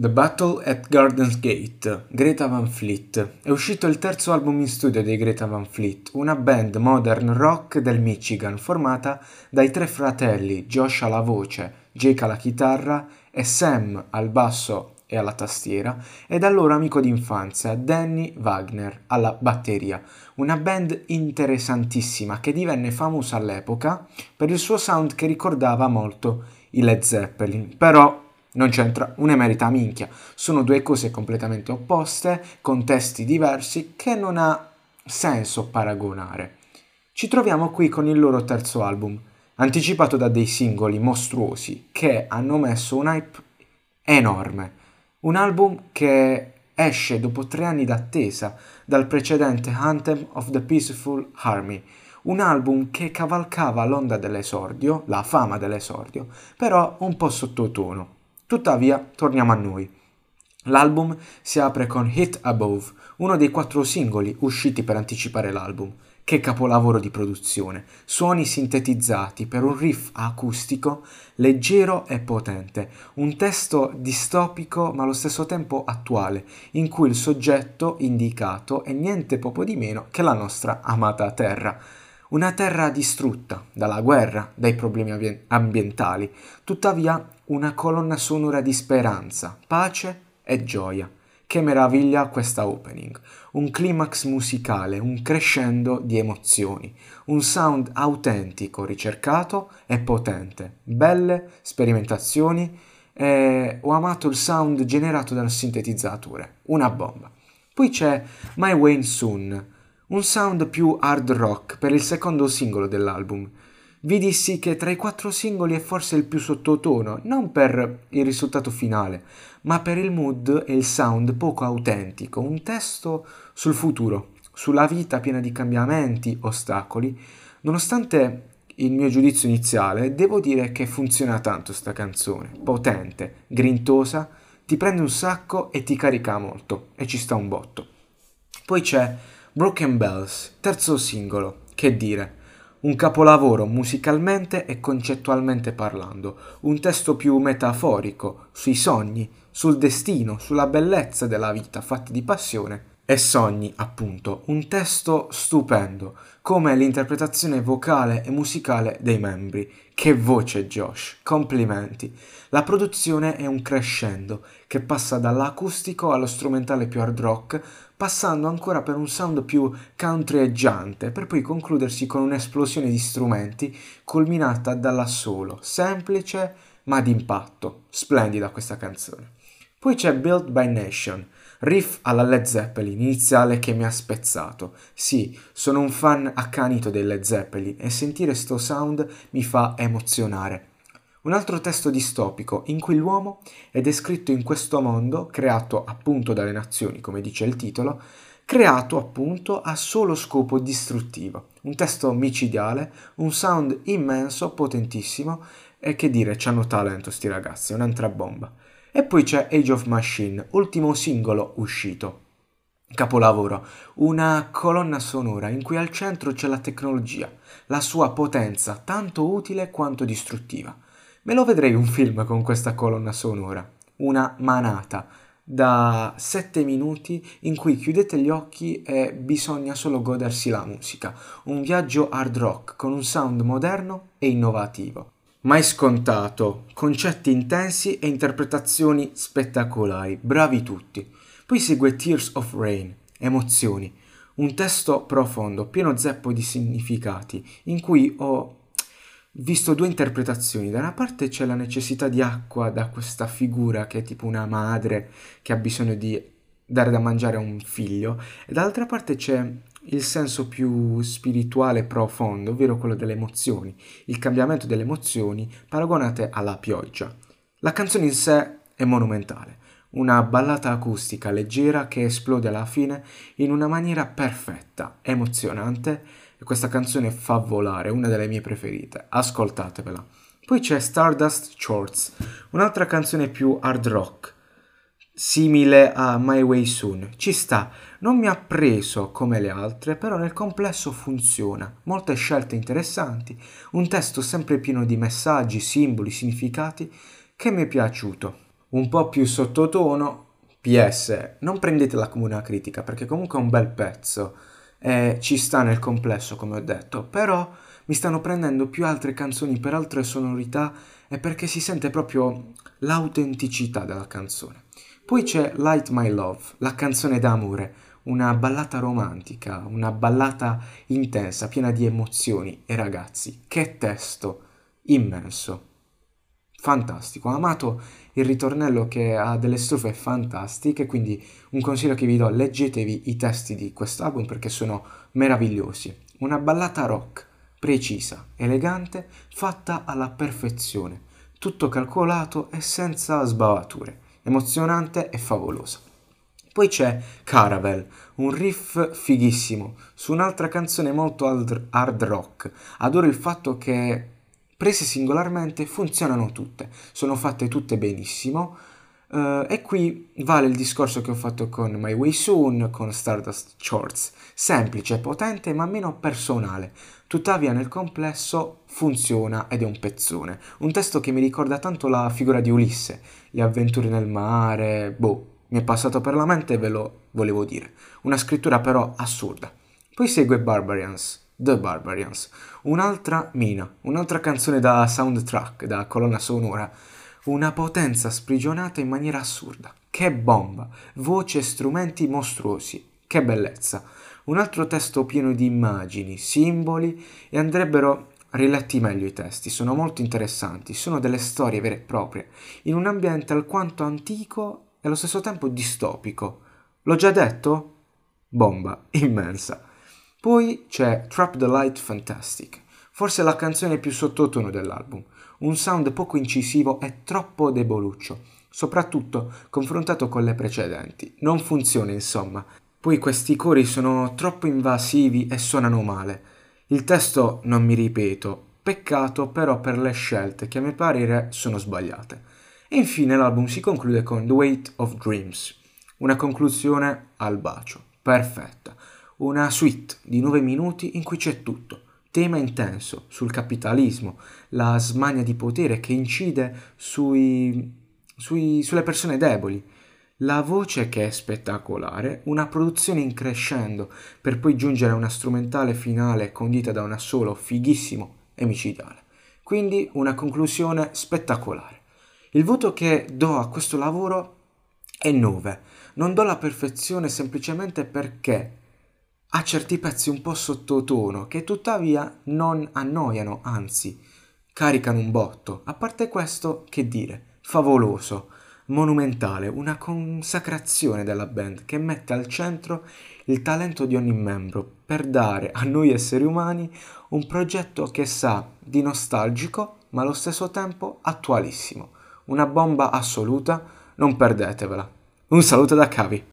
The Battle at Gardens Gate, Greta Van Fleet. È uscito il terzo album in studio dei Greta Van Fleet, una band modern rock del Michigan formata dai tre fratelli Josh alla voce, Jake alla chitarra e Sam al basso e alla tastiera e dal loro amico d'infanzia Danny Wagner alla batteria. Una band interessantissima che divenne famosa all'epoca per il suo sound che ricordava molto i Led Zeppelin, però non c'entra un'emerita minchia. Sono due cose completamente opposte, con testi diversi, che non ha senso paragonare. Ci troviamo qui con il loro terzo album, anticipato da dei singoli mostruosi che hanno messo un hype enorme. Un album che esce dopo tre anni d'attesa dal precedente Anthem of the Peaceful Army, un album che cavalcava l'onda dell'esordio, la fama dell'esordio, però un po' sottotono. Tuttavia, torniamo a noi. L'album si apre con Hit Above, uno dei quattro singoli usciti per anticipare l'album. Che capolavoro di produzione! Suoni sintetizzati per un riff acustico leggero e potente, un testo distopico ma allo stesso tempo attuale, in cui il soggetto indicato è niente poco di meno che la nostra amata terra. Una terra distrutta dalla guerra, dai problemi ambientali, tuttavia una colonna sonora di speranza, pace e gioia. Che meraviglia questa opening! Un climax musicale, un crescendo di emozioni, un sound autentico, ricercato e potente, belle sperimentazioni e ho amato il sound generato dal sintetizzatore, una bomba. Poi c'è My Wayne Soon, un sound più hard rock per il secondo singolo dell'album. Vi dissi che tra i quattro singoli è forse il più sottotono, non per il risultato finale, ma per il mood e il sound poco autentico, un testo sul futuro, sulla vita piena di cambiamenti, ostacoli. Nonostante il mio giudizio iniziale, devo dire che funziona tanto sta canzone, potente, grintosa, ti prende un sacco e ti carica molto, e ci sta un botto. Poi c'è Broken Bells, terzo singolo, che dire, un capolavoro musicalmente e concettualmente parlando, un testo più metaforico, sui sogni, sul destino, sulla bellezza della vita fatta di passione e sogni, appunto, un testo stupendo, come l'interpretazione vocale e musicale dei membri. Che voce Josh, complimenti. La produzione è un crescendo che passa dall'acustico allo strumentale più hard rock, passando ancora per un sound più countryeggiante, per poi concludersi con un'esplosione di strumenti culminata dall'assolo, semplice ma d'impatto. Splendida questa canzone. Poi c'è Built by Nation, riff alla Led Zeppelin iniziale che mi ha spezzato. Sì, sono un fan accanito dei Led Zeppelin e sentire sto sound mi fa emozionare. Un altro testo distopico in cui l'uomo è descritto in questo mondo, creato appunto dalle nazioni, come dice il titolo, creato appunto a solo scopo distruttivo. Un testo micidiale, un sound immenso, potentissimo e che dire, c'hanno talento sti ragazzi, un'altra bomba. E poi c'è Age of Machine, ultimo singolo uscito. Capolavoro, una colonna sonora in cui al centro c'è la tecnologia, la sua potenza tanto utile quanto distruttiva. Me lo vedrei un film con questa colonna sonora, una manata da 7 minuti in cui chiudete gli occhi e bisogna solo godersi la musica, un viaggio hard rock con un sound moderno e innovativo. Mai scontato, concetti intensi e interpretazioni spettacolari, bravi tutti. Poi segue Tears of Rain, emozioni, un testo profondo, pieno zeppo di significati, in cui ho visto due interpretazioni. Da una parte c'è la necessità di acqua da questa figura che è tipo una madre che ha bisogno di dare da mangiare a un figlio, e dall'altra parte c'è il senso più spirituale profondo, ovvero quello delle emozioni, il cambiamento delle emozioni paragonate alla pioggia. La canzone in sé è monumentale, una ballata acustica leggera che esplode alla fine in una maniera perfetta, emozionante e questa canzone fa volare, una delle mie preferite, ascoltatevela. Poi c'è Stardust Shorts, un'altra canzone più hard rock, simile a My Way Soon. Ci sta, non mi ha preso come le altre, però nel complesso funziona. Molte scelte interessanti, un testo sempre pieno di messaggi, simboli, significati che mi è piaciuto. un po' più sottotono. PS, non prendetela come una critica perché comunque è un bel pezzo e ci sta nel complesso come ho detto, però mi stanno prendendo più altre canzoni per altre sonorità e perché si sente proprio l'autenticità della canzone. Poi c'è Light My Love, la canzone d'amore, una ballata romantica, una ballata intensa, piena di emozioni e ragazzi, che testo immenso. Fantastico, ho amato il ritornello che ha delle strofe fantastiche, quindi un consiglio che vi do, leggetevi i testi di quest'album perché sono meravigliosi. Una ballata rock, precisa, elegante, fatta alla perfezione, tutto calcolato e senza sbavature emozionante e favolosa. Poi c'è Caravel, un riff fighissimo, su un'altra canzone molto hard rock. Adoro il fatto che prese singolarmente funzionano tutte, sono fatte tutte benissimo. Uh, e qui vale il discorso che ho fatto con My Way Soon, con Stardust Shorts, semplice, potente ma meno personale, tuttavia nel complesso funziona ed è un pezzone. Un testo che mi ricorda tanto la figura di Ulisse, le avventure nel mare, boh, mi è passato per la mente e ve lo volevo dire. Una scrittura però assurda. Poi segue Barbarians, The Barbarians, un'altra mina, un'altra canzone da soundtrack, da colonna sonora una potenza sprigionata in maniera assurda. Che bomba! Voce e strumenti mostruosi. Che bellezza! Un altro testo pieno di immagini, simboli e andrebbero riletti meglio i testi, sono molto interessanti, sono delle storie vere e proprie, in un ambiente alquanto antico e allo stesso tempo distopico. L'ho già detto? Bomba, immensa. Poi c'è Trap the Light Fantastic, forse la canzone più sottotono dell'album un sound poco incisivo e troppo deboluccio, soprattutto confrontato con le precedenti. Non funziona, insomma. Poi questi cori sono troppo invasivi e suonano male. Il testo non mi ripeto, peccato però per le scelte che a mio parere sono sbagliate. E infine l'album si conclude con The Weight of Dreams, una conclusione al bacio, perfetta, una suite di 9 minuti in cui c'è tutto tema intenso sul capitalismo, la smania di potere che incide sui, sui, sulle persone deboli, la voce che è spettacolare, una produzione in crescendo per poi giungere a una strumentale finale condita da un assolo fighissimo e micidiale. Quindi una conclusione spettacolare. Il voto che do a questo lavoro è 9. Non do la perfezione semplicemente perché ha certi pezzi un po' sottotono che tuttavia non annoiano, anzi caricano un botto. A parte questo, che dire, favoloso, monumentale, una consacrazione della band che mette al centro il talento di ogni membro per dare a noi esseri umani un progetto che sa di nostalgico ma allo stesso tempo attualissimo. Una bomba assoluta, non perdetevela. Un saluto da Cavi.